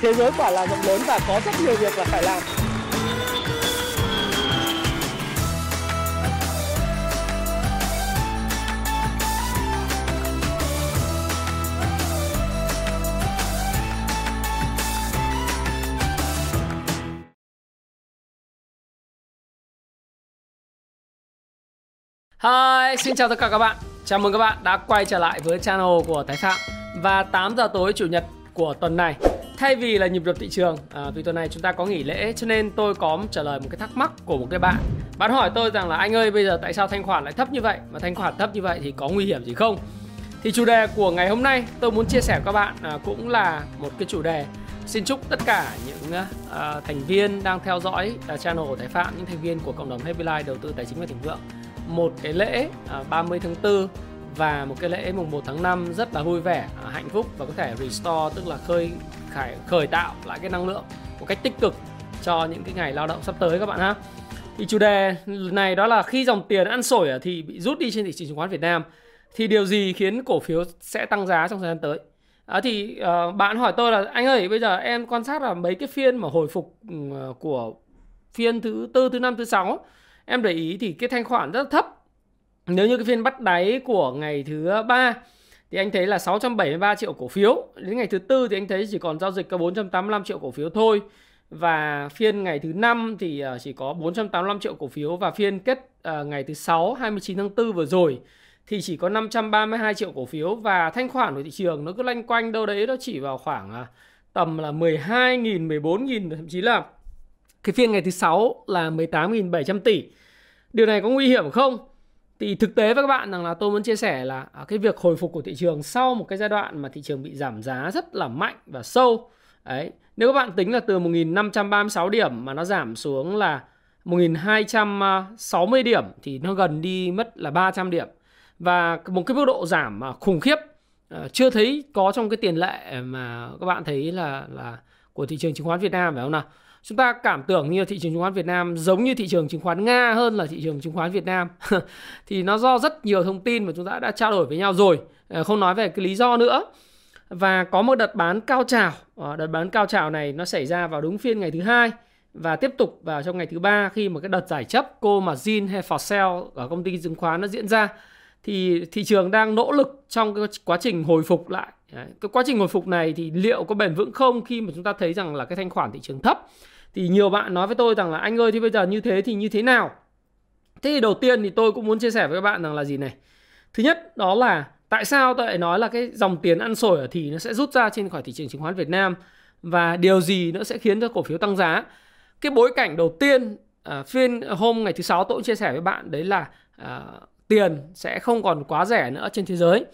thế giới quả là rộng lớn và có rất nhiều việc là phải làm Hi, xin chào tất cả các bạn. Chào mừng các bạn đã quay trở lại với channel của Thái Phạm và 8 giờ tối chủ nhật của tuần này. Thay vì là nhịp đập thị trường, à, vì tuần này chúng ta có nghỉ lễ cho nên tôi có trả lời một cái thắc mắc của một cái bạn. Bạn hỏi tôi rằng là anh ơi bây giờ tại sao thanh khoản lại thấp như vậy? Mà thanh khoản thấp như vậy thì có nguy hiểm gì không? Thì chủ đề của ngày hôm nay tôi muốn chia sẻ với các bạn à, cũng là một cái chủ đề Xin chúc tất cả những à, à thành viên đang theo dõi à, channel của Thái Phạm, những thành viên của cộng đồng Happy Life đầu tư tài chính và thịnh vượng một cái lễ à, 30 tháng 4 và một cái lễ mùng 1 tháng 5 rất là vui vẻ, à, hạnh phúc và có thể restore tức là khơi khởi khởi tạo lại cái năng lượng một cách tích cực cho những cái ngày lao động sắp tới các bạn ha. Thì chủ đề này đó là khi dòng tiền ăn sổi à, thì bị rút đi trên thị trường chứng khoán Việt Nam thì điều gì khiến cổ phiếu sẽ tăng giá trong thời gian tới? À, thì uh, bạn hỏi tôi là anh ơi bây giờ em quan sát là mấy cái phiên mà hồi phục uh, của phiên thứ tư thứ năm thứ sáu em để ý thì cái thanh khoản rất thấp nếu như cái phiên bắt đáy của ngày thứ ba thì anh thấy là 673 triệu cổ phiếu. Đến ngày thứ tư thì anh thấy chỉ còn giao dịch có 485 triệu cổ phiếu thôi. Và phiên ngày thứ năm thì ờ, chỉ có 485 triệu cổ phiếu và phiên kết ờ, ngày thứ sáu 29 tháng 4 vừa rồi thì chỉ có 532 triệu cổ phiếu. Và thanh khoản của thị trường nó cứ lanh quanh đâu đấy nó chỉ vào khoảng ờ, tầm là 12.000, 14.000 thậm chí là cái phiên ngày thứ sáu là 18.700 tỷ. Điều này có nguy hiểm không? Thì thực tế với các bạn rằng là tôi muốn chia sẻ là à, cái việc hồi phục của thị trường sau một cái giai đoạn mà thị trường bị giảm giá rất là mạnh và sâu. Đấy, nếu các bạn tính là từ 1536 điểm mà nó giảm xuống là 1260 điểm thì nó gần đi mất là 300 điểm. Và một cái mức độ giảm mà khủng khiếp à, chưa thấy có trong cái tiền lệ mà các bạn thấy là là của thị trường chứng khoán Việt Nam phải không nào? Chúng ta cảm tưởng như thị trường chứng khoán Việt Nam giống như thị trường chứng khoán Nga hơn là thị trường chứng khoán Việt Nam. Thì nó do rất nhiều thông tin mà chúng ta đã trao đổi với nhau rồi. Ờ, không nói về cái lý do nữa. Và có một đợt bán cao trào. Ờ, đợt bán cao trào này nó xảy ra vào đúng phiên ngày thứ hai và tiếp tục vào trong ngày thứ ba khi mà cái đợt giải chấp cô mà Jin hay for sale ở công ty chứng khoán nó diễn ra. Thì thị trường đang nỗ lực trong cái quá trình hồi phục lại. Đấy. cái quá trình hồi phục này thì liệu có bền vững không khi mà chúng ta thấy rằng là cái thanh khoản thị trường thấp? Thì nhiều bạn nói với tôi rằng là anh ơi thì bây giờ như thế thì như thế nào? Thế thì đầu tiên thì tôi cũng muốn chia sẻ với các bạn rằng là gì này? Thứ nhất đó là tại sao tôi lại nói là cái dòng tiền ăn sổi ở thì nó sẽ rút ra trên khỏi thị trường chứng khoán Việt Nam và điều gì nó sẽ khiến cho cổ phiếu tăng giá? Cái bối cảnh đầu tiên à, phiên hôm ngày thứ sáu tôi cũng chia sẻ với bạn đấy là à, tiền sẽ không còn quá rẻ nữa trên thế giới.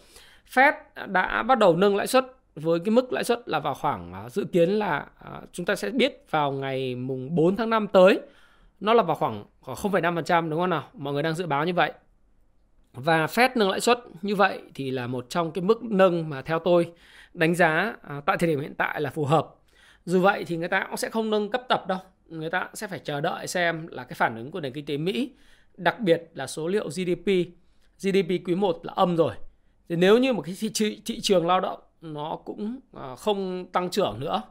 Fed đã bắt đầu nâng lãi suất với cái mức lãi suất là vào khoảng à, dự kiến là à, chúng ta sẽ biết vào ngày mùng 4 tháng 5 tới. Nó là vào khoảng 0,5% đúng không nào? Mọi người đang dự báo như vậy. Và Fed nâng lãi suất như vậy thì là một trong cái mức nâng mà theo tôi đánh giá à, tại thời điểm hiện tại là phù hợp. Dù vậy thì người ta cũng sẽ không nâng cấp tập đâu. Người ta sẽ phải chờ đợi xem là cái phản ứng của nền kinh tế Mỹ đặc biệt là số liệu GDP GDP quý 1 là âm rồi thì nếu như một cái thị, thị trường lao động nó cũng à, không tăng trưởng nữa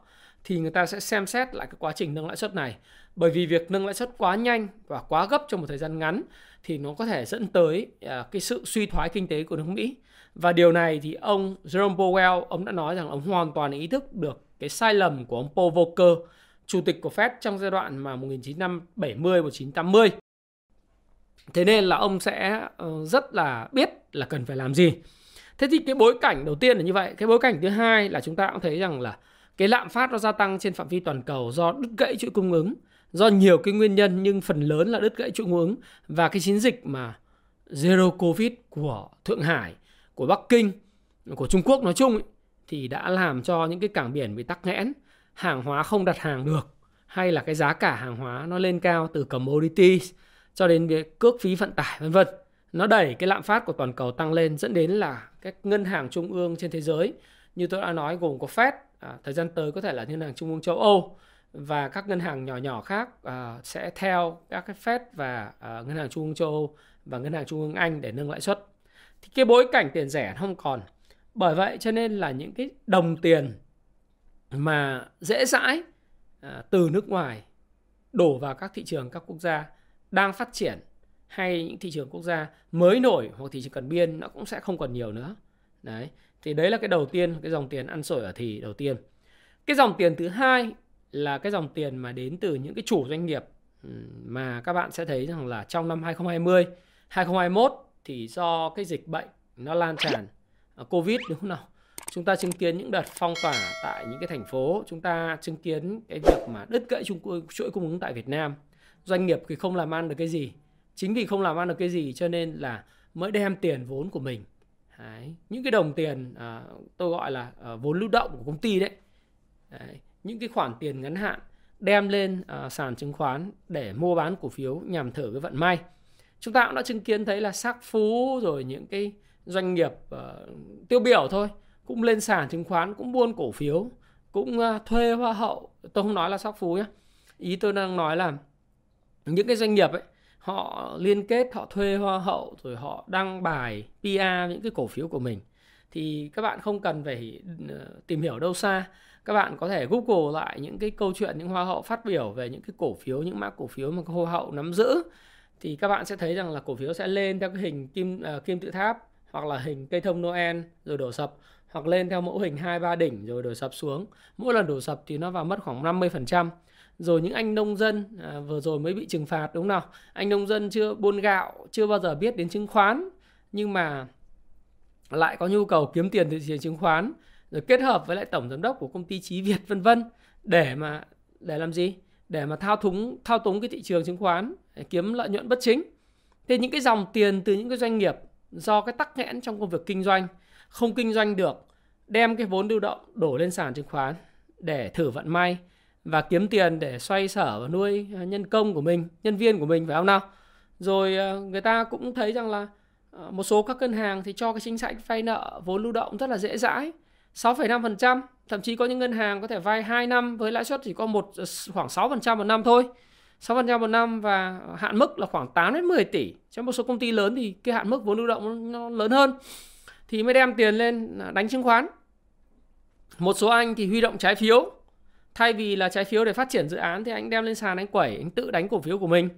thì người ta sẽ xem xét lại cái quá trình nâng lãi suất này. Bởi vì việc nâng lãi suất quá nhanh và quá gấp trong một thời gian ngắn thì nó có thể dẫn tới à, cái sự suy thoái kinh tế của nước Mỹ. Và điều này thì ông Jerome Powell ông đã nói rằng ông hoàn toàn ý thức được cái sai lầm của ông Paul Volcker chủ tịch của Fed trong giai đoạn mà 1970 1980 thế nên là ông sẽ ờ, rất là biết là cần phải làm gì thế thì cái bối cảnh đầu tiên là như vậy. Cái bối cảnh thứ hai là chúng ta cũng thấy rằng là cái lạm phát nó gia tăng trên phạm vi toàn cầu do đứt gãy chuỗi cung ứng do nhiều cái nguyên nhân nhưng phần lớn là đứt gãy chuỗi cung ứng và cái chiến dịch mà zero covid của thượng hải của bắc kinh của trung quốc nói chung ấy, thì đã làm cho những cái cảng biển bị tắc nghẽn hàng hóa không đặt hàng được hay là cái giá cả hàng hóa nó lên cao từ commodities cho đến việc cước phí vận tải vân vân nó đẩy cái lạm phát của toàn cầu tăng lên dẫn đến là các ngân hàng trung ương trên thế giới như tôi đã nói gồm có Fed à, thời gian tới có thể là ngân hàng trung ương châu Âu và các ngân hàng nhỏ nhỏ khác à, sẽ theo các cái Fed và à, ngân hàng trung ương châu Âu và ngân hàng trung ương Anh để nâng lãi suất. Thì cái bối cảnh tiền rẻ không còn. Bởi vậy cho nên là những cái đồng tiền mà dễ dãi à, từ nước ngoài đổ vào các thị trường các quốc gia đang phát triển hay những thị trường quốc gia mới nổi hoặc thị trường cần biên, nó cũng sẽ không còn nhiều nữa. Đấy, thì đấy là cái đầu tiên, cái dòng tiền ăn sổi ở thì đầu tiên. Cái dòng tiền thứ hai là cái dòng tiền mà đến từ những cái chủ doanh nghiệp mà các bạn sẽ thấy rằng là trong năm 2020 2021 thì do cái dịch bệnh nó lan tràn. Ờ, Covid đúng không nào? Chúng ta chứng kiến những đợt phong tỏa tại những cái thành phố. Chúng ta chứng kiến cái việc mà đứt gãy chuỗi cung ứng tại Việt Nam. Doanh nghiệp thì không làm ăn được cái gì chính vì không làm ăn được cái gì cho nên là mới đem tiền vốn của mình đấy. những cái đồng tiền à, tôi gọi là à, vốn lưu động của công ty đấy. đấy những cái khoản tiền ngắn hạn đem lên à, sàn chứng khoán để mua bán cổ phiếu nhằm thử cái vận may chúng ta cũng đã chứng kiến thấy là sắc phú rồi những cái doanh nghiệp uh, tiêu biểu thôi cũng lên sàn chứng khoán cũng buôn cổ phiếu cũng uh, thuê hoa hậu tôi không nói là sắc phú nhé ý tôi đang nói là những cái doanh nghiệp ấy họ liên kết họ thuê hoa hậu rồi họ đăng bài PR những cái cổ phiếu của mình thì các bạn không cần phải ờ, tìm hiểu đâu xa. Các bạn có thể google lại những cái câu chuyện những hoa hậu phát biểu về những cái cổ phiếu những mã cổ phiếu mà hoa hậu nắm giữ thì các bạn sẽ thấy rằng là cổ phiếu sẽ lên theo cái hình kim uh, kim tự tháp hoặc là hình cây thông Noel rồi đổ sập hoặc lên theo mẫu hình hai ba đỉnh rồi đổ sập xuống. Mỗi lần đổ sập thì nó vào mất khoảng 50% rồi những anh nông dân à, vừa rồi mới bị trừng phạt đúng không nào? Anh nông dân chưa buôn gạo chưa bao giờ biết đến chứng khoán nhưng mà lại có nhu cầu kiếm tiền từ thị trường chứng khoán rồi kết hợp với lại tổng giám đốc của công ty Chí Việt vân vân để mà để làm gì? Để mà thao túng thao túng cái thị trường chứng khoán để kiếm lợi nhuận bất chính. Thế những cái dòng tiền từ những cái doanh nghiệp do cái tắc nghẽn trong công việc kinh doanh không kinh doanh được đem cái vốn lưu động đổ lên sàn chứng khoán để thử vận may và kiếm tiền để xoay sở và nuôi à, nhân công của mình nhân viên của mình phải không nào rồi à, người ta cũng thấy rằng là à, một số các ngân hàng thì cho cái chính sách vay nợ vốn lưu động rất là dễ dãi 6,5%, thậm chí có những ngân hàng có thể vay 2 năm với lãi suất chỉ có một khoảng 6% một năm thôi. 6% một năm và hạn mức là khoảng 8 đến 10 tỷ. Trong một số công ty lớn thì cái hạn mức vốn lưu động nó lớn hơn. Thì mới đem tiền lên đánh chứng khoán. Một số anh thì huy động trái phiếu. Thay vì là trái phiếu để phát triển dự án thì anh đem lên sàn anh quẩy, anh tự đánh cổ phiếu của mình.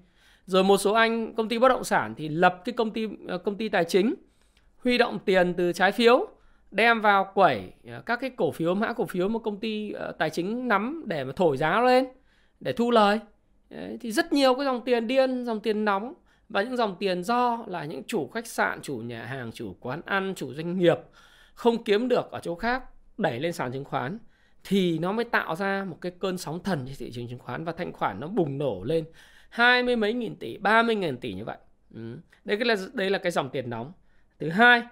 Rồi một số anh công ty bất động sản thì lập cái công ty ờ, công ty tài chính huy động tiền từ trái phiếu đem vào quẩy ờ, các cái cổ phiếu mã cổ phiếu mà công ty ờ, tài chính nắm để mà thổi giá lên để thu lời Đấy, thì rất nhiều cái dòng tiền điên dòng tiền nóng và những dòng tiền do là những chủ khách sạn chủ nhà hàng chủ quán ăn chủ doanh nghiệp không kiếm được ở chỗ khác đẩy lên sàn chứng khoán thì nó mới tạo ra một cái cơn sóng thần trên thị trường chứng khoán và thanh khoản nó bùng nổ lên hai mươi mấy nghìn tỷ ba mươi nghìn tỷ như vậy. Ừ. đây là đây là cái dòng tiền nóng. Thứ hai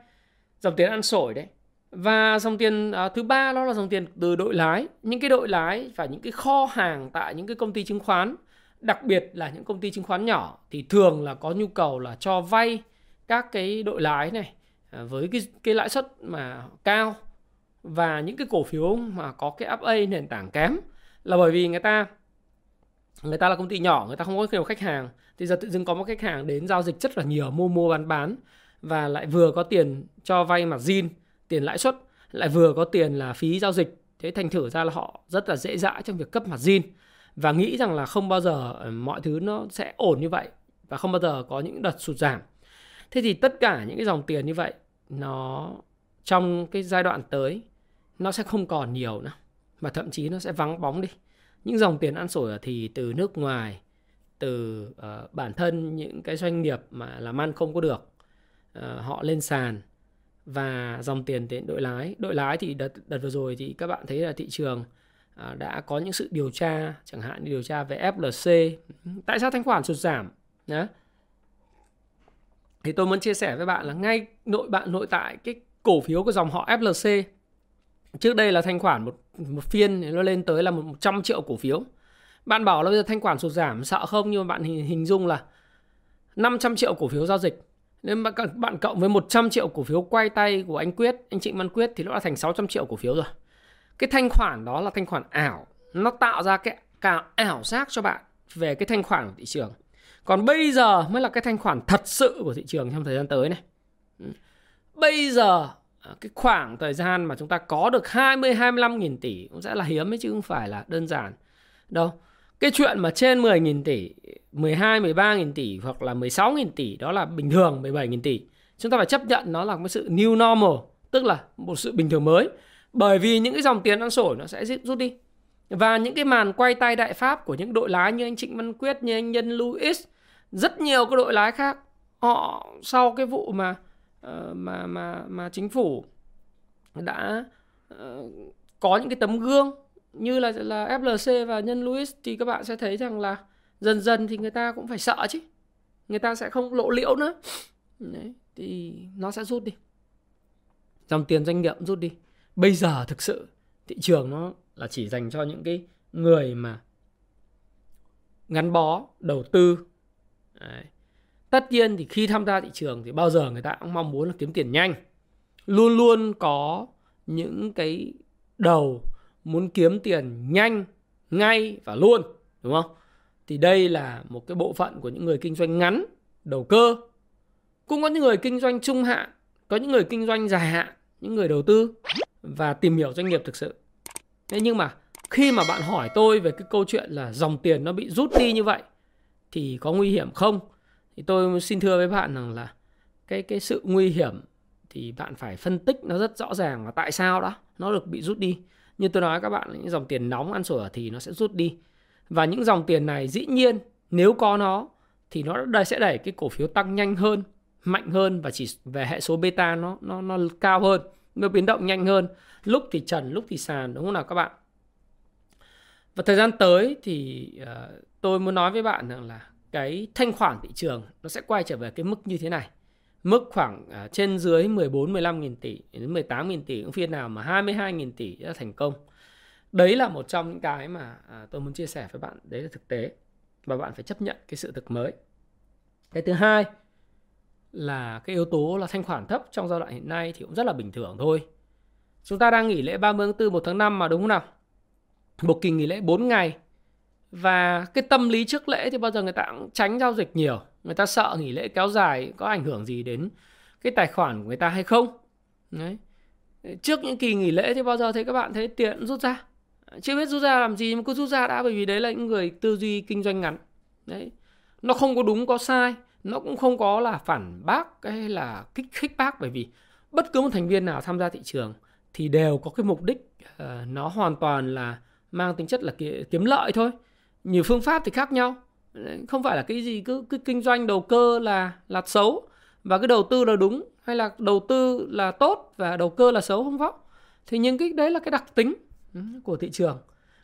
dòng tiền ăn sổi đấy. Và dòng tiền uh, thứ ba đó là dòng tiền từ đội lái. Những cái đội lái và những cái kho hàng tại những cái công ty chứng khoán đặc biệt là những công ty chứng khoán nhỏ thì thường là có nhu cầu là cho vay các cái đội lái này à, với cái cái lãi suất mà cao và những cái cổ phiếu mà có cái FA nền tảng kém là bởi vì người ta người ta là công ty nhỏ, người ta không có nhiều khách hàng. Thì giờ tự dưng có một khách hàng đến giao dịch rất là nhiều, mua mua, bán bán. Và lại vừa có tiền cho vay mặt zin, tiền lãi suất, lại vừa có tiền là phí giao dịch. Thế thành thử ra là họ rất là dễ dãi trong việc cấp mặt zin. Và nghĩ rằng là không bao giờ ừ, mọi thứ nó sẽ ổn như vậy và không bao giờ có những đợt sụt giảm. Thế thì tất cả những cái dòng tiền như vậy, nó trong cái giai đoạn tới nó sẽ không còn nhiều nữa và thậm chí nó sẽ vắng bóng đi. Những dòng tiền ăn sổi thì từ nước ngoài từ uh, bản thân những cái doanh nghiệp mà làm ăn không có được uh, họ lên sàn và dòng tiền đến đội lái. Đội lái thì đợt, đợt vừa rồi thì các bạn thấy là thị trường uh, đã có những sự điều tra chẳng hạn như điều tra về FLC tại sao thanh khoản sụt giảm? Đó thì tôi muốn chia sẻ với bạn là ngay nội bạn nội tại cái cổ phiếu của dòng họ FLC trước đây là thanh khoản một một phiên nó lên tới là 100 triệu cổ phiếu bạn bảo là bây giờ thanh khoản sụt giảm sợ không nhưng mà bạn hình, hình dung là 500 triệu cổ phiếu giao dịch nên mà bạn cộng với 100 triệu cổ phiếu quay tay của anh Quyết, anh Trịnh Văn Quyết thì nó đã thành 600 triệu cổ phiếu rồi. Cái thanh khoản đó là thanh khoản ảo. Nó tạo ra cái cả ảo giác cho bạn về cái thanh khoản của thị trường. Còn bây giờ mới là cái thanh khoản thật sự của thị trường trong thời gian tới này. Ừ. Bây giờ Ờ, cái khoảng thời gian mà chúng ta có được 20 25 nghìn tỷ cũng sẽ là hiếm ấy chứ không phải là đơn giản đâu. Cái chuyện mà trên 10 nghìn tỷ, 12, 13 nghìn tỷ hoặc là 16 nghìn tỷ đó là bình thường, 17 nghìn tỷ. Chúng ta phải chấp nhận nó là một sự new normal, tức là một sự bình thường mới. Bởi vì những cái dòng tiền đang sổi nó sẽ rút đi. Và những cái màn quay tay đại pháp của những đội lái như anh Trịnh Văn Quyết, như anh Nhân Louis, rất nhiều cái đội lái khác, họ sau cái vụ mà Ờ, mà mà mà chính phủ đã ờ, có những cái tấm gương như là là FLC và nhân Louis thì các bạn sẽ thấy rằng là dần dần thì người ta cũng phải sợ chứ. Người ta sẽ không lộ liễu nữa. Đấy, thì nó sẽ rút đi. Dòng tiền doanh nghiệp rút đi. Bây giờ thực sự thị trường nó là chỉ dành cho những cái người mà gắn bó đầu tư. Đấy tất nhiên thì khi tham gia thị trường thì bao giờ người ta cũng mong muốn là kiếm tiền nhanh. Luôn luôn có những cái đầu muốn kiếm tiền nhanh, ngay và luôn, đúng không? Thì đây là một cái bộ phận của những người kinh doanh ngắn, đầu cơ. Cũng có những người kinh doanh trung hạn, có những người kinh doanh dài hạn, những người đầu tư và tìm hiểu doanh nghiệp thực sự. Thế nhưng mà khi mà bạn hỏi tôi về cái câu chuyện là dòng tiền nó bị rút đi như vậy thì có nguy hiểm không? Thì tôi xin thưa với bạn rằng là cái cái sự nguy hiểm thì bạn phải phân tích nó rất rõ ràng và tại sao đó. Nó được bị rút đi. Như tôi nói các bạn những dòng tiền nóng ăn sổi thì nó sẽ rút đi. Và những dòng tiền này dĩ nhiên nếu có nó thì nó đây sẽ đẩy cái cổ phiếu tăng nhanh hơn mạnh hơn và chỉ về hệ số beta nó nó nó cao hơn nó biến động nhanh hơn. Lúc thì trần lúc thì sàn đúng không nào các bạn? Và thời gian tới thì uh, tôi muốn nói với bạn rằng là cái thanh khoản thị trường nó sẽ quay trở về cái mức như thế này. Mức khoảng à, trên dưới 14 15 nghìn tỷ đến 18 nghìn tỷ những phiên nào mà 22 nghìn tỷ đã thành công. Đấy là một trong những cái mà à, tôi muốn chia sẻ với bạn, đấy là thực tế và bạn phải chấp nhận cái sự thực mới. Cái thứ hai là cái yếu tố là thanh khoản thấp trong giai đoạn hiện nay thì cũng rất là bình thường thôi. Chúng ta đang nghỉ lễ 30 tháng 4 1 tháng 5 mà đúng không nào? Một kỳ nghỉ lễ 4 ngày và cái tâm lý trước lễ thì bao giờ người ta cũng tránh giao dịch nhiều. Người ta sợ nghỉ lễ kéo dài có ảnh hưởng gì đến cái tài khoản của người ta hay không. Đấy. Trước những kỳ nghỉ lễ thì bao giờ thấy các bạn thấy tiện rút ra? Chưa biết rút ra làm gì mà cứ rút ra đã bởi vì đấy là những người tư duy kinh doanh ngắn. Đấy. Nó không có đúng có sai. Nó cũng không có là phản bác hay là kích khích bác bởi vì bất cứ một thành viên nào tham gia thị trường thì đều có cái mục đích uh, nó hoàn toàn là mang tính chất là kiếm lợi thôi nhiều phương pháp thì khác nhau. Không phải là cái gì cứ cứ kinh doanh đầu cơ là là xấu và cái đầu tư là đúng hay là đầu tư là tốt và đầu cơ là xấu không có. Thì những cái đấy là cái đặc tính ừ, của thị trường.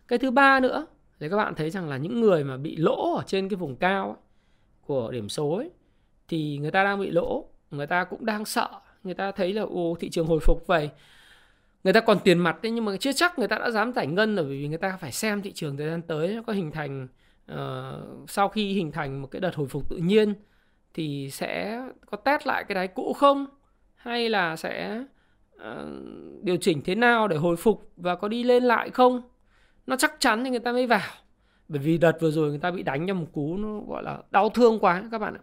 Cái thứ ba nữa thì các bạn thấy rằng là những người mà bị lỗ ở trên cái vùng cao ấy, của điểm số ấy, thì người ta đang bị lỗ người ta cũng đang sợ. Người ta thấy là ô thị trường hồi phục vậy người ta còn tiền mặt đấy nhưng mà chưa chắc người ta đã dám giải ngân rồi vì người ta phải xem thị trường thời gian tới có hình thành uh, sau khi hình thành một cái đợt hồi phục tự nhiên thì sẽ có test lại cái đáy cũ không? Hay là sẽ uh, điều chỉnh thế nào để hồi phục và có đi lên lại không? Nó chắc chắn thì người ta mới vào. Bởi vì đợt vừa rồi người ta bị đánh cho một cú nó gọi là đau thương quá các bạn ạ.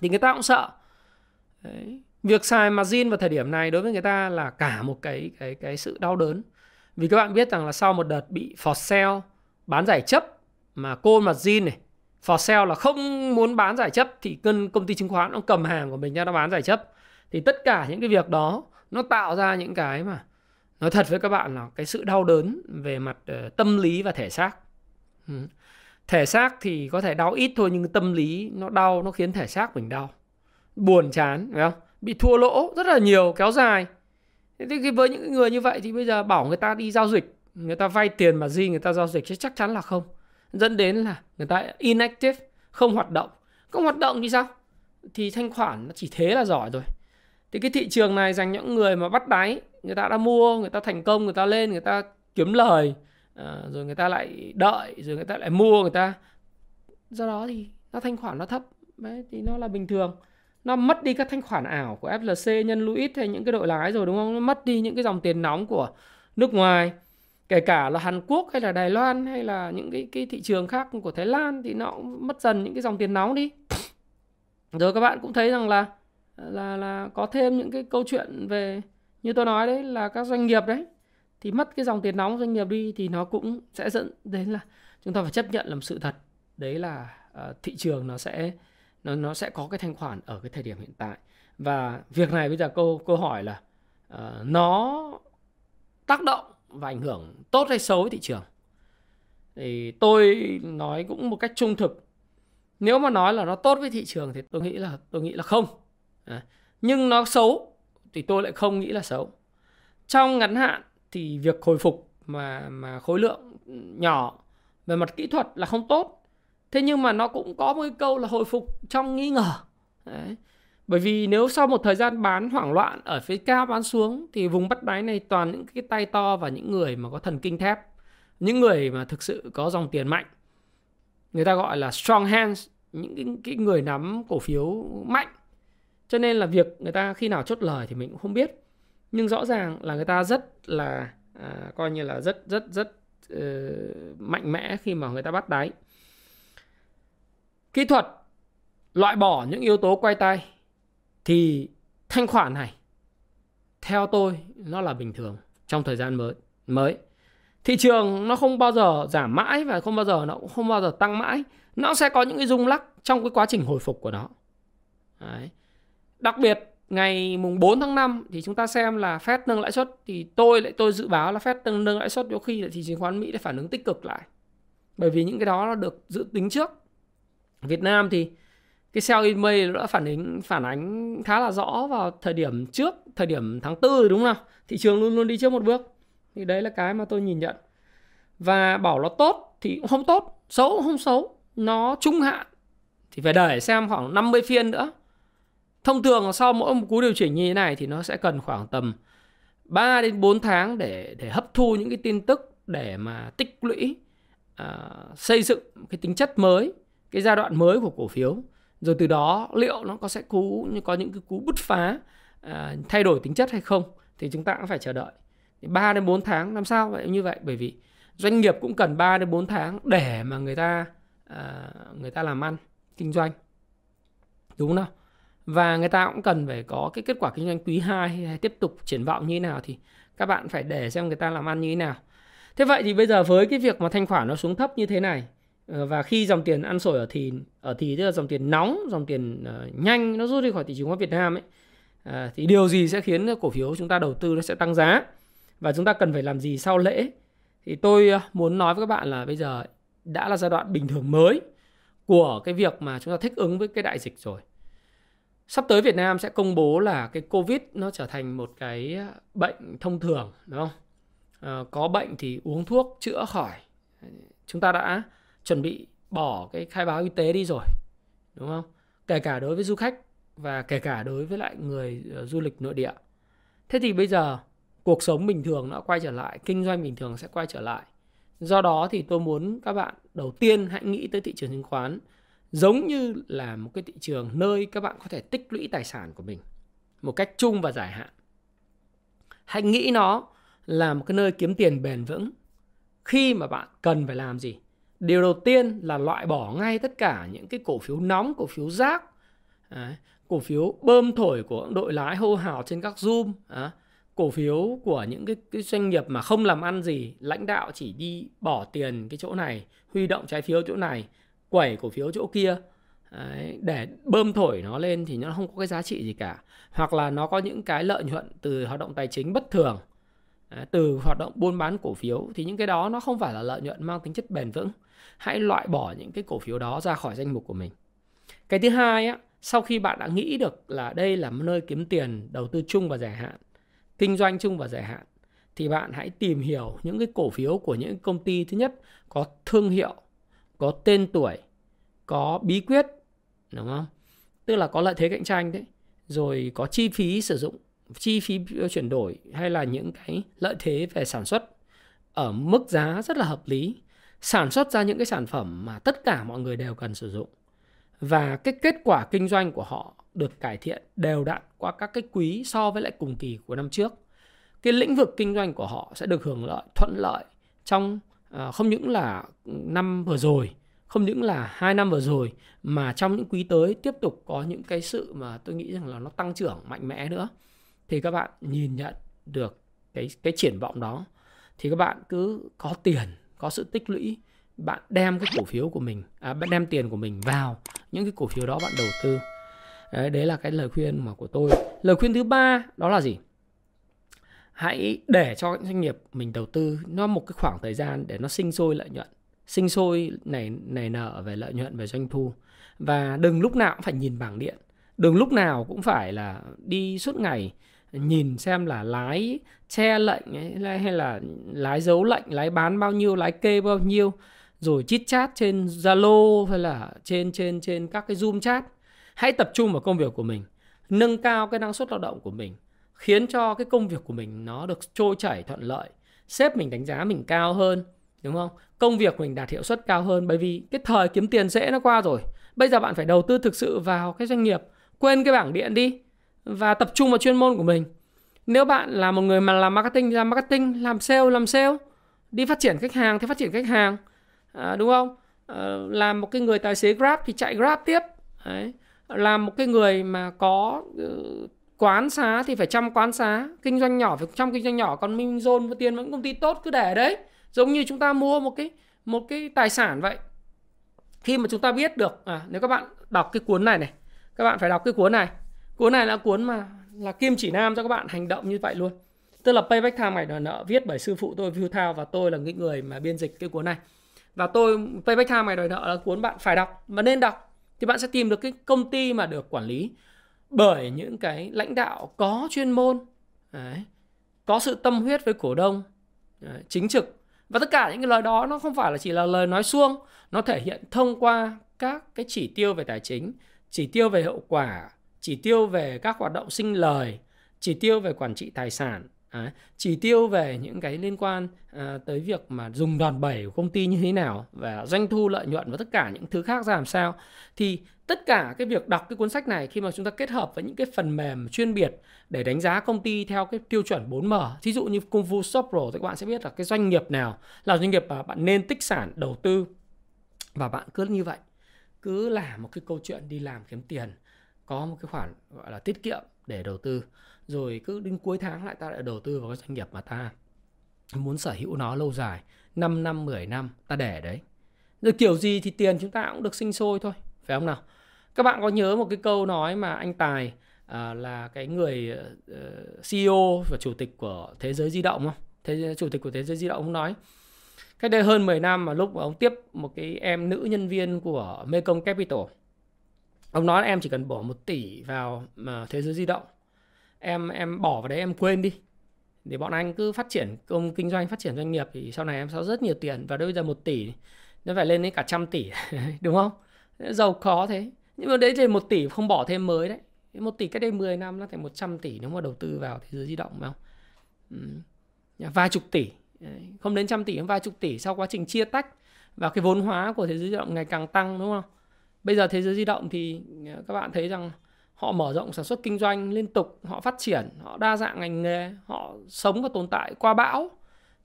Thì người ta cũng sợ. Đấy việc xài margin vào thời điểm này đối với người ta là cả một cái cái cái sự đau đớn. Vì các bạn biết rằng là sau một đợt bị for sale bán giải chấp mà cô margin này for sale là không muốn bán giải chấp thì cân công ty chứng khoán nó cầm hàng của mình ra nó bán giải chấp. Thì tất cả những cái việc đó nó tạo ra những cái mà nói thật với các bạn là cái sự đau đớn về mặt uh, tâm lý và thể xác. Ừ. thể xác thì có thể đau ít thôi nhưng tâm lý nó đau nó khiến thể xác mình đau. Buồn chán phải không? Bị thua lỗ rất là nhiều kéo dài thế thì với những người như vậy thì bây giờ bảo người ta đi giao dịch người ta vay tiền mà gì người ta giao dịch chứ chắc chắn là không dẫn đến là người ta inactive không hoạt động không hoạt động thì sao thì thanh khoản nó chỉ thế là giỏi rồi thì cái thị trường này dành những người mà bắt đáy người ta đã mua người ta thành công người ta lên người ta kiếm lời à, rồi người ta lại đợi rồi người ta lại mua người ta do đó thì nó thanh khoản nó thấp đấy thì nó là bình thường nó mất đi các thanh khoản ảo của FLC nhân Luis hay những cái đội lái rồi đúng không? Nó mất đi những cái dòng tiền nóng của nước ngoài. Kể cả là Hàn Quốc hay là Đài Loan hay là những cái cái thị trường khác của Thái Lan thì nó cũng mất dần những cái dòng tiền nóng đi. Rồi các bạn cũng thấy rằng là là là có thêm những cái câu chuyện về như tôi nói đấy là các doanh nghiệp đấy. Thì mất cái dòng tiền nóng doanh nghiệp đi thì nó cũng sẽ dẫn đến là chúng ta phải chấp nhận làm sự thật. Đấy là uh, thị trường nó sẽ nó nó sẽ có cái thanh khoản ở cái thời điểm hiện tại. Và việc này bây giờ câu câu hỏi là uh, nó tác động và ảnh hưởng tốt hay xấu với thị trường? Thì tôi nói cũng một cách trung thực. Nếu mà nói là nó tốt với thị trường thì tôi nghĩ là tôi nghĩ là không. À, nhưng nó xấu thì tôi lại không nghĩ là xấu. Trong ngắn hạn thì việc hồi phục mà mà khối lượng nhỏ về mặt kỹ thuật là không tốt thế nhưng mà nó cũng có một cái câu là hồi phục trong nghi ngờ. Đấy. bởi vì nếu sau một thời gian bán hoảng loạn ở phía cao bán xuống thì vùng bắt đáy này toàn những cái tay to và những người mà có thần kinh thép những người mà thực sự có dòng tiền mạnh. Người ta gọi là strong hands những cái, cái người nắm cổ phiếu mạnh. Cho nên là việc người ta khi nào chốt lời thì mình cũng không biết. Nhưng rõ ràng là người ta rất là à, coi như là rất rất rất uh, mạnh mẽ khi mà người ta bắt đáy kỹ thuật loại bỏ những yếu tố quay tay thì thanh khoản này, theo tôi, nó là bình thường trong thời gian mới mới. Thị trường nó không bao giờ giảm mãi và không bao giờ, nó cũng không bao giờ tăng mãi. Nó sẽ có những cái rung lắc trong cái quá trình hồi phục của nó. Đấy. đặc biệt, ngày mùng 4 tháng 5 thì chúng ta xem là Fed nâng lãi suất. Thì tôi lại, tôi dự báo là Fed nâng nâng lãi suất có khi là thị trường chứng khoán Mỹ để phản ứng tích cực lại. Bởi vì những cái đó nó được dự tính trước. Việt Nam thì cái sell in May đã phản ánh phản ánh khá là rõ vào thời điểm trước thời điểm tháng 4 đúng không thị trường luôn luôn đi trước một bước. Thì đấy là cái mà tôi nhìn nhận. Và bảo nó tốt thì cũng không tốt xấu cũng không xấu nó trung hạn. Thì phải đợi xem khoảng 50 phiên nữa. Thông thường sau mỗi một cú điều chỉnh như thế này thì nó sẽ cần khoảng tầm 3 đến 4 tháng để để hấp thu những cái tin tức để mà tích lũy uh, xây dựng cái tính chất mới cái giai đoạn mới của cổ phiếu. Rồi từ đó liệu nó có sẽ cú có những cái cú bứt phá à, thay đổi tính chất hay không thì chúng ta cũng phải chờ đợi. 3 đến 4 tháng làm sao vậy? Như vậy bởi vì doanh nghiệp cũng cần 3 đến 4 tháng để mà người ta à, người ta làm ăn kinh doanh. Đúng không nào? Và người ta cũng cần phải có cái kết quả kinh doanh quý 2 hay tiếp tục triển vọng như thế nào thì các bạn phải để xem người ta làm ăn như thế nào. Thế vậy thì bây giờ với cái việc mà thanh khoản nó xuống thấp như thế này Ờ, và khi dòng tiền ăn sổi ở thì ở thì tức là dòng tiền nóng dòng tiền uh, nhanh nó rút đi khỏi thị trường Việt Nam ấy uh, thì điều gì sẽ khiến cổ phiếu chúng ta đầu tư nó sẽ tăng giá? Và chúng ta cần phải làm gì sau lễ? Thì tôi muốn nói với các bạn là bây giờ đã là giai đoạn bình thường mới của cái việc mà chúng ta thích ứng với cái đại dịch rồi. Sắp tới Việt Nam sẽ công bố là cái Covid nó trở thành một cái bệnh thông thường đúng không? Uh, có bệnh thì uống thuốc chữa khỏi. Chúng ta đã chuẩn bị bỏ cái khai báo y tế đi rồi, đúng không? Kể cả đối với du khách và kể cả đối với lại người ờ, du lịch nội địa. Thế thì bây giờ cuộc sống bình thường nó quay trở lại, kinh doanh bình thường sẽ quay trở lại. Do đó thì tôi muốn các bạn đầu tiên hãy nghĩ tới thị trường chứng khoán, giống như là một cái thị trường nơi các bạn có thể tích lũy tài sản của mình một cách chung và dài hạn. Hãy nghĩ nó là một cái nơi kiếm tiền bền vững. Khi mà bạn cần phải làm gì? Điều đầu tiên là loại bỏ ngay tất cả những cái cổ phiếu nóng cổ phiếu rác Đấy, cổ phiếu bơm thổi của đội lái hô hào trên các zoom cổ phiếu của những cái, cái doanh nghiệp mà không làm ăn gì lãnh đạo chỉ đi bỏ tiền cái chỗ này huy động trái phiếu chỗ này quẩy cổ phiếu chỗ kia Đấy, để bơm thổi nó lên thì nó không có cái giá trị gì cả. Hoặc là nó có những cái lợi nhuận từ hoạt động tài chính bất thường từ hoạt động buôn bán cổ phiếu thì những cái đó nó không phải là lợi nhuận mang tính chất bền vững hãy loại bỏ những cái cổ phiếu đó ra khỏi danh mục của mình. Cái thứ hai á, sau khi bạn đã nghĩ được là đây là nơi kiếm tiền đầu tư chung và dài hạn, kinh doanh chung và dài hạn, thì bạn hãy tìm hiểu những cái cổ phiếu của những công ty thứ nhất có thương hiệu, có tên tuổi, có bí quyết, đúng không? Tức là có lợi thế cạnh tranh đấy, rồi có chi phí sử dụng, chi phí chuyển đổi hay là những cái lợi thế về sản xuất ở mức giá rất là hợp lý sản xuất ra những cái sản phẩm mà tất cả mọi người đều cần sử dụng. Và cái kết quả kinh doanh của họ được cải thiện đều đặn qua các cái quý so với lại cùng kỳ của năm trước. Cái lĩnh vực kinh doanh của họ sẽ được hưởng lợi thuận lợi trong uh, không những là năm vừa rồi không những là hai năm vừa rồi mà trong những quý tới tiếp tục có những cái sự mà tôi nghĩ rằng là nó tăng trưởng mạnh mẽ nữa. Thì các bạn nhìn nhận được cái cái triển vọng đó. Thì các bạn cứ có tiền có sự tích lũy bạn đem cái cổ phiếu của mình à, bạn đem tiền của mình vào những cái cổ phiếu đó bạn đầu tư. Đấy, đấy là cái lời khuyên mà của tôi. Lời khuyên thứ ba đó là gì? Hãy để cho doanh nghiệp mình đầu tư nó một cái khoảng thời gian để nó sinh sôi lợi nhuận. Sinh sôi này này nở về lợi nhuận về doanh thu. Và đừng lúc nào cũng phải nhìn bảng điện. Đừng lúc nào cũng phải là đi suốt ngày nhìn xem là lái che lệnh ấy, hay là lái dấu lệnh lái bán bao nhiêu lái kê bao nhiêu rồi chit chat trên Zalo hay là trên trên trên các cái Zoom chat. Hãy tập trung vào công việc của mình nâng cao cái năng suất lao động của mình khiến cho cái công việc của mình nó được trôi chảy thuận lợi sếp mình đánh giá mình cao hơn đúng không? Công việc mình đạt hiệu suất cao hơn bởi vì cái thời kiếm tiền dễ nó qua rồi. Bây giờ bạn phải đầu tư thực sự vào cái doanh nghiệp quên cái bảng điện đi và tập trung vào chuyên môn của mình. Nếu bạn là một người mà làm marketing thì làm marketing làm sale làm sale đi phát triển khách hàng thì phát triển khách hàng. À, đúng không? Ờ, à, làm một cái người tài xế grab thì chạy grab tiếp. Đấy. làm một cái người mà có uh, quán xá thì phải chăm quán xá. Kinh doanh nhỏ phải chăm kinh doanh nhỏ còn minh dồn tiền vẫn công ty tốt cứ để đấy. Giống như chúng ta mua một cái một cái tài sản vậy. Khi mà chúng ta biết được à, nếu các bạn đọc cái cuốn này này các bạn phải đọc cái cuốn này cuốn này là cuốn mà là kim chỉ nam cho các bạn hành động như vậy luôn. Tức là payback time ngày đòi nợ viết bởi sư phụ tôi View Thao và tôi là những người mà biên dịch cái cuốn này. Và tôi payback time ngày đòi nợ là cuốn bạn phải đọc mà nên đọc thì bạn sẽ tìm được cái công ty mà được quản lý bởi những cái lãnh đạo có chuyên môn đấy, có sự tâm huyết với cổ đông đấy, chính trực. Và tất cả những cái lời đó nó không phải là chỉ là lời nói suông nó thể hiện thông qua các cái chỉ tiêu về tài chính chỉ tiêu về hậu quả chỉ tiêu về các hoạt động sinh lời chỉ tiêu về quản trị tài sản À, chỉ tiêu về những cái liên quan à, tới việc mà dùng đòn bẩy của công ty như thế nào và doanh thu lợi nhuận và tất cả những thứ khác ra làm sao. Thì tất cả cái việc đọc cái cuốn sách này khi mà chúng ta kết hợp với những cái phần mềm chuyên biệt để đánh giá công ty theo cái tiêu chuẩn 4M thí dụ như Kung Fu Shop Pro thì các bạn sẽ biết là cái doanh nghiệp nào là doanh nghiệp mà bạn nên tích sản đầu tư và bạn cứ như vậy. Cứ làm một cái câu chuyện đi làm kiếm tiền có một cái khoản gọi là tiết kiệm để đầu tư. Rồi cứ đến cuối tháng lại ta lại đầu tư vào cái doanh nghiệp mà ta muốn sở hữu nó lâu dài 5 năm 10 năm ta để đấy. Rồi kiểu gì thì tiền chúng ta cũng được sinh sôi thôi phải không nào? Các bạn có nhớ một cái câu nói mà anh Tài à, là cái người ờ, ờ, uh, CEO và chủ tịch của thế giới di động không? Thế chủ tịch của thế giới di động ông nói? Cách đây hơn 10 năm mà lúc mà ông tiếp một cái em nữ nhân viên của Mekong Capital ông nói là em chỉ cần bỏ một tỷ vào mà thế giới di động. Em em bỏ vào đấy em quên đi. Để bọn anh cứ phát triển công, kinh doanh, phát triển doanh nghiệp thì sau này em sẽ rất nhiều tiền. Và bây giờ một tỷ, nó phải lên đến cả trăm tỷ, đúng không? Giàu khó thế. Nhưng mà đấy thì một tỷ không bỏ thêm mới đấy. Một tỷ cách đây 10 năm nó thành 100 tỷ nếu mà đầu tư vào thế giới di động, phải không? Ừ. vài chục tỷ. Không đến trăm tỷ, vài chục tỷ sau quá trình chia tách. Và cái vốn hóa của thế giới di động ngày càng tăng, đúng không? Bây giờ thế giới di động thì ờ, các bạn thấy rằng họ mở rộng sản xuất kinh doanh liên tục họ phát triển họ đa dạng ngành nghề họ sống và tồn tại qua bão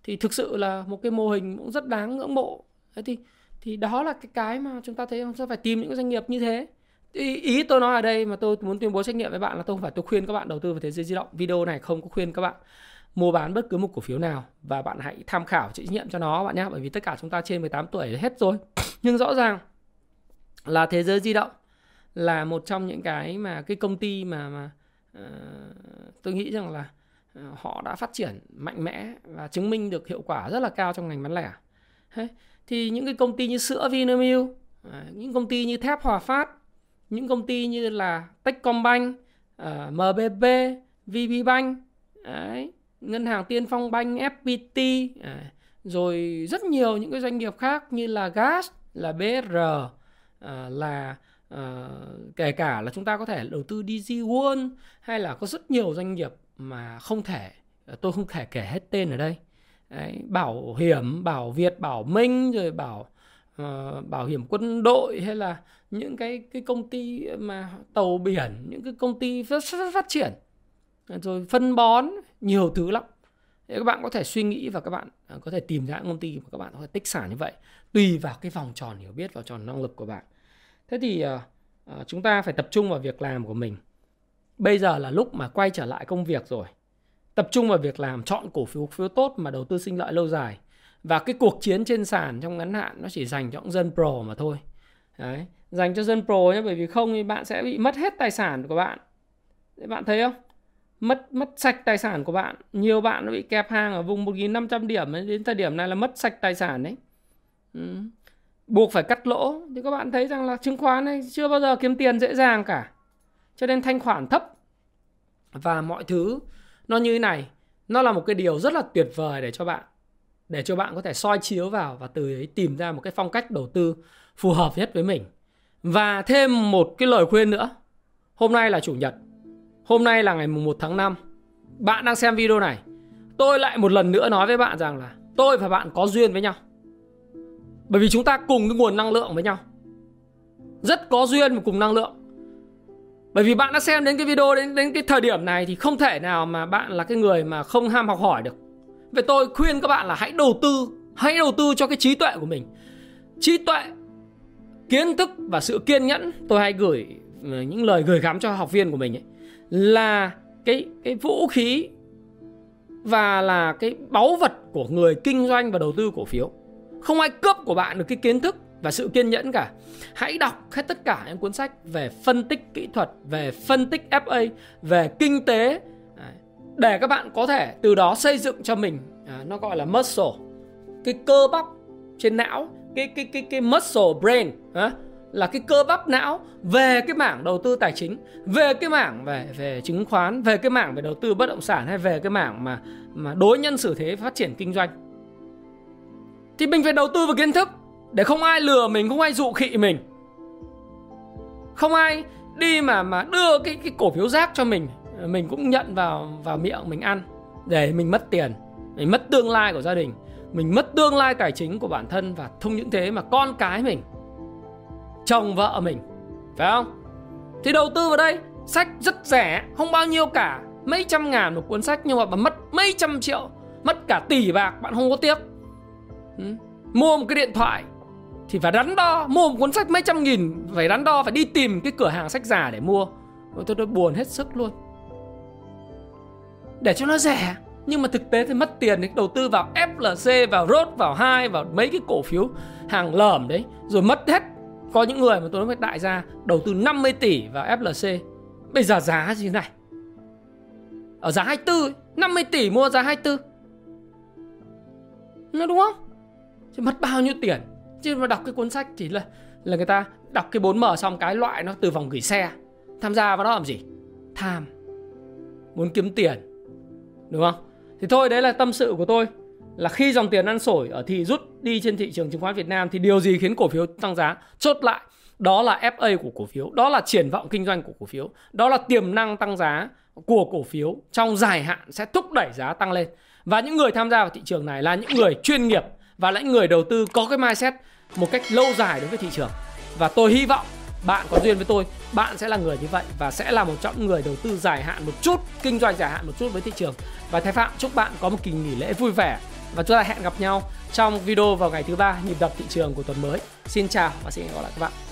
thì thực sự là một cái mô hình cũng rất đáng ngưỡng mộ. Thế thì thì đó là cái cái mà chúng ta thấy chúng ta phải tìm những doanh nghiệp như thế. Ý, ý tôi nói ở đây mà tôi muốn tuyên bố trách nhiệm với bạn là tôi không phải tôi khuyên các bạn đầu tư vào thế giới di động. Video này không có khuyên các bạn mua bán bất cứ một cổ phiếu nào và bạn hãy tham khảo chịu trách nhiệm cho nó bạn nhé. Bởi vì tất cả chúng ta trên 18 tuổi hết rồi. Nhưng rõ ràng là thế giới di động là một trong những cái mà cái công ty mà mà uh, tôi nghĩ rằng là uh, họ đã phát triển mạnh mẽ và chứng minh được hiệu quả rất là cao trong ngành bán lẻ. Thế, thì những cái công ty như sữa Vinamilk, uh, những công ty như thép Hòa Phát, những công ty như là Techcombank, uh, MBB, VPBank, đấy, ngân hàng Tiên Phong Bank, FPT, uh, rồi rất nhiều những cái doanh nghiệp khác như là Gas, là BR, Ờ, là ờ, kể cả là chúng ta có thể đầu tư DG World hay là có rất nhiều doanh nghiệp mà không thể ờ, tôi không thể kể hết tên ở đây. Đấy, bảo hiểm bảo Việt bảo Minh rồi bảo uh, bảo hiểm quân đội hay là những cái cái công ty mà tàu biển những cái công ty rất, rất phát triển. Rồi phân bón nhiều thứ lắm. Thế các bạn có thể suy nghĩ và các bạn có thể tìm ra những công ty mà các bạn có thể tích sản như vậy tùy vào cái vòng tròn hiểu biết vào tròn năng lực của bạn thế thì uh, chúng ta phải tập trung vào việc làm của mình. Bây giờ là lúc mà quay trở lại công việc rồi. Tập trung vào việc làm chọn cổ phiếu phiếu tốt mà đầu tư sinh lợi lâu dài. Và cái cuộc chiến trên sàn trong ngắn hạn nó chỉ dành cho những dân pro mà thôi. Đấy. dành cho dân pro nhé bởi vì không thì bạn sẽ bị mất hết tài sản của bạn. Bạn thấy không? Mất mất sạch tài sản của bạn. Nhiều bạn nó bị kẹp hàng ở vùng 1.500 điểm đến thời điểm này là mất sạch tài sản đấy ừ buộc phải cắt lỗ. Thì các bạn thấy rằng là chứng khoán này chưa bao giờ kiếm tiền dễ dàng cả. Cho nên thanh khoản thấp. Và mọi thứ nó như thế này. Nó là một cái điều rất là tuyệt vời để cho bạn, để cho bạn có thể soi chiếu vào và từ ấy tìm ra một cái phong cách đầu tư phù hợp nhất với mình. Và thêm một cái lời khuyên nữa. Hôm nay là chủ nhật. Hôm nay là ngày 1 tháng 5 bạn đang xem video này. Tôi lại một lần nữa nói với bạn rằng là tôi và bạn có duyên với nhau bởi vì chúng ta cùng cái nguồn năng lượng với nhau rất có duyên và cùng năng lượng bởi vì bạn đã xem đến cái video đến đến cái thời điểm này thì không thể nào mà bạn là cái người mà không ham học hỏi được. Vậy tôi khuyên các bạn là hãy đầu tư, hãy đầu tư cho cái trí tuệ của mình. Trí tuệ, kiến thức và sự kiên nhẫn tôi hay gửi ờ, những lời gửi gắm cho học viên của mình ấy là cái cái vũ khí và là cái báu vật của người kinh doanh và đầu tư cổ phiếu. Không ai cướp của bạn được cái kiến thức và sự kiên nhẫn cả. Hãy đọc hết tất cả những cuốn sách về phân tích kỹ thuật, về phân tích FA, về kinh tế à, để các bạn có thể từ đó xây dựng cho mình à, nó gọi là muscle, cái cơ bắp trên não, cái cái cái cái muscle brain à, là cái cơ bắp não về cái mảng đầu tư tài chính, về cái mảng về về chứng khoán, về cái mảng về đầu tư bất động sản hay về cái mảng mà mà đối nhân xử thế phát triển kinh doanh. Thì mình phải đầu tư vào kiến thức, để không ai lừa mình, không ai dụ khị mình không ai đi mà mà đưa cái cái cổ phiếu rác cho mình mình cũng nhận vào vào miệng mình ăn, để mình mất tiền, mình mất tương lai của gia đình, mình mất tương lai tài chính của bản thân và không những thế mà con cái mình, chồng vợ mình, phải không thì đầu tư vào đây, sách rất rẻ, không bao nhiêu cả, mấy trăm ngàn một cuốn sách nhưng mà bạn mất mấy trăm triệu, mất cả tỷ bạc, bạn không có tiếc. Ừ. mua một cái điện thoại thì phải đắn đo, mua một cuốn sách mấy trăm nghìn, phải đắn đo, phải đi tìm cái cửa hàng sách giả để mua. Tôi tôi buồn hết sức luôn. Để cho nó rẻ, nhưng mà thực tế thì mất tiền đấy đầu tư vào FLC vào rốt vào hai, vào mấy cái cổ phiếu hàng lởm đấy, rồi mất hết. Có những người mà tôi nói với đại gia, đầu tư 50 tỷ vào FLC bây giờ giá gì này? Ở giá 24 50 tỷ mua giá 24 nó đúng không? Chứ mất bao nhiêu tiền? Chứ mà đọc cái cuốn sách thì là là người ta đọc cái 4M xong cái loại nó từ vòng gửi xe. Tham gia vào đó làm gì? Tham. Muốn kiếm tiền. Đúng không? Thì thôi, đấy là tâm sự của tôi. Là khi dòng tiền ăn sổi ở thì rút đi trên thị trường chứng khoán Việt Nam thì điều gì khiến cổ phiếu tăng giá? Chốt lại, đó là FA của cổ phiếu, đó là triển vọng kinh doanh của cổ phiếu, đó là tiềm năng tăng giá của cổ phiếu trong dài hạn sẽ thúc đẩy giá tăng lên. Và những người tham gia vào thị trường này là những người chuyên nghiệp và lãnh những người đầu tư có cái mindset một cách lâu dài đối với thị trường. Và tôi hy vọng bạn có duyên với tôi, bạn sẽ là người như vậy và sẽ là một trong những người đầu tư dài hạn một chút, kinh doanh dài hạn một chút với thị trường. Và thái phạm, chúc bạn có một kỳ nghỉ lễ vui vẻ và chúng ta hẹn gặp nhau trong video vào ngày thứ ba nhịp đập thị trường của tuần mới. Xin chào và xin hẹn gặp lại các bạn.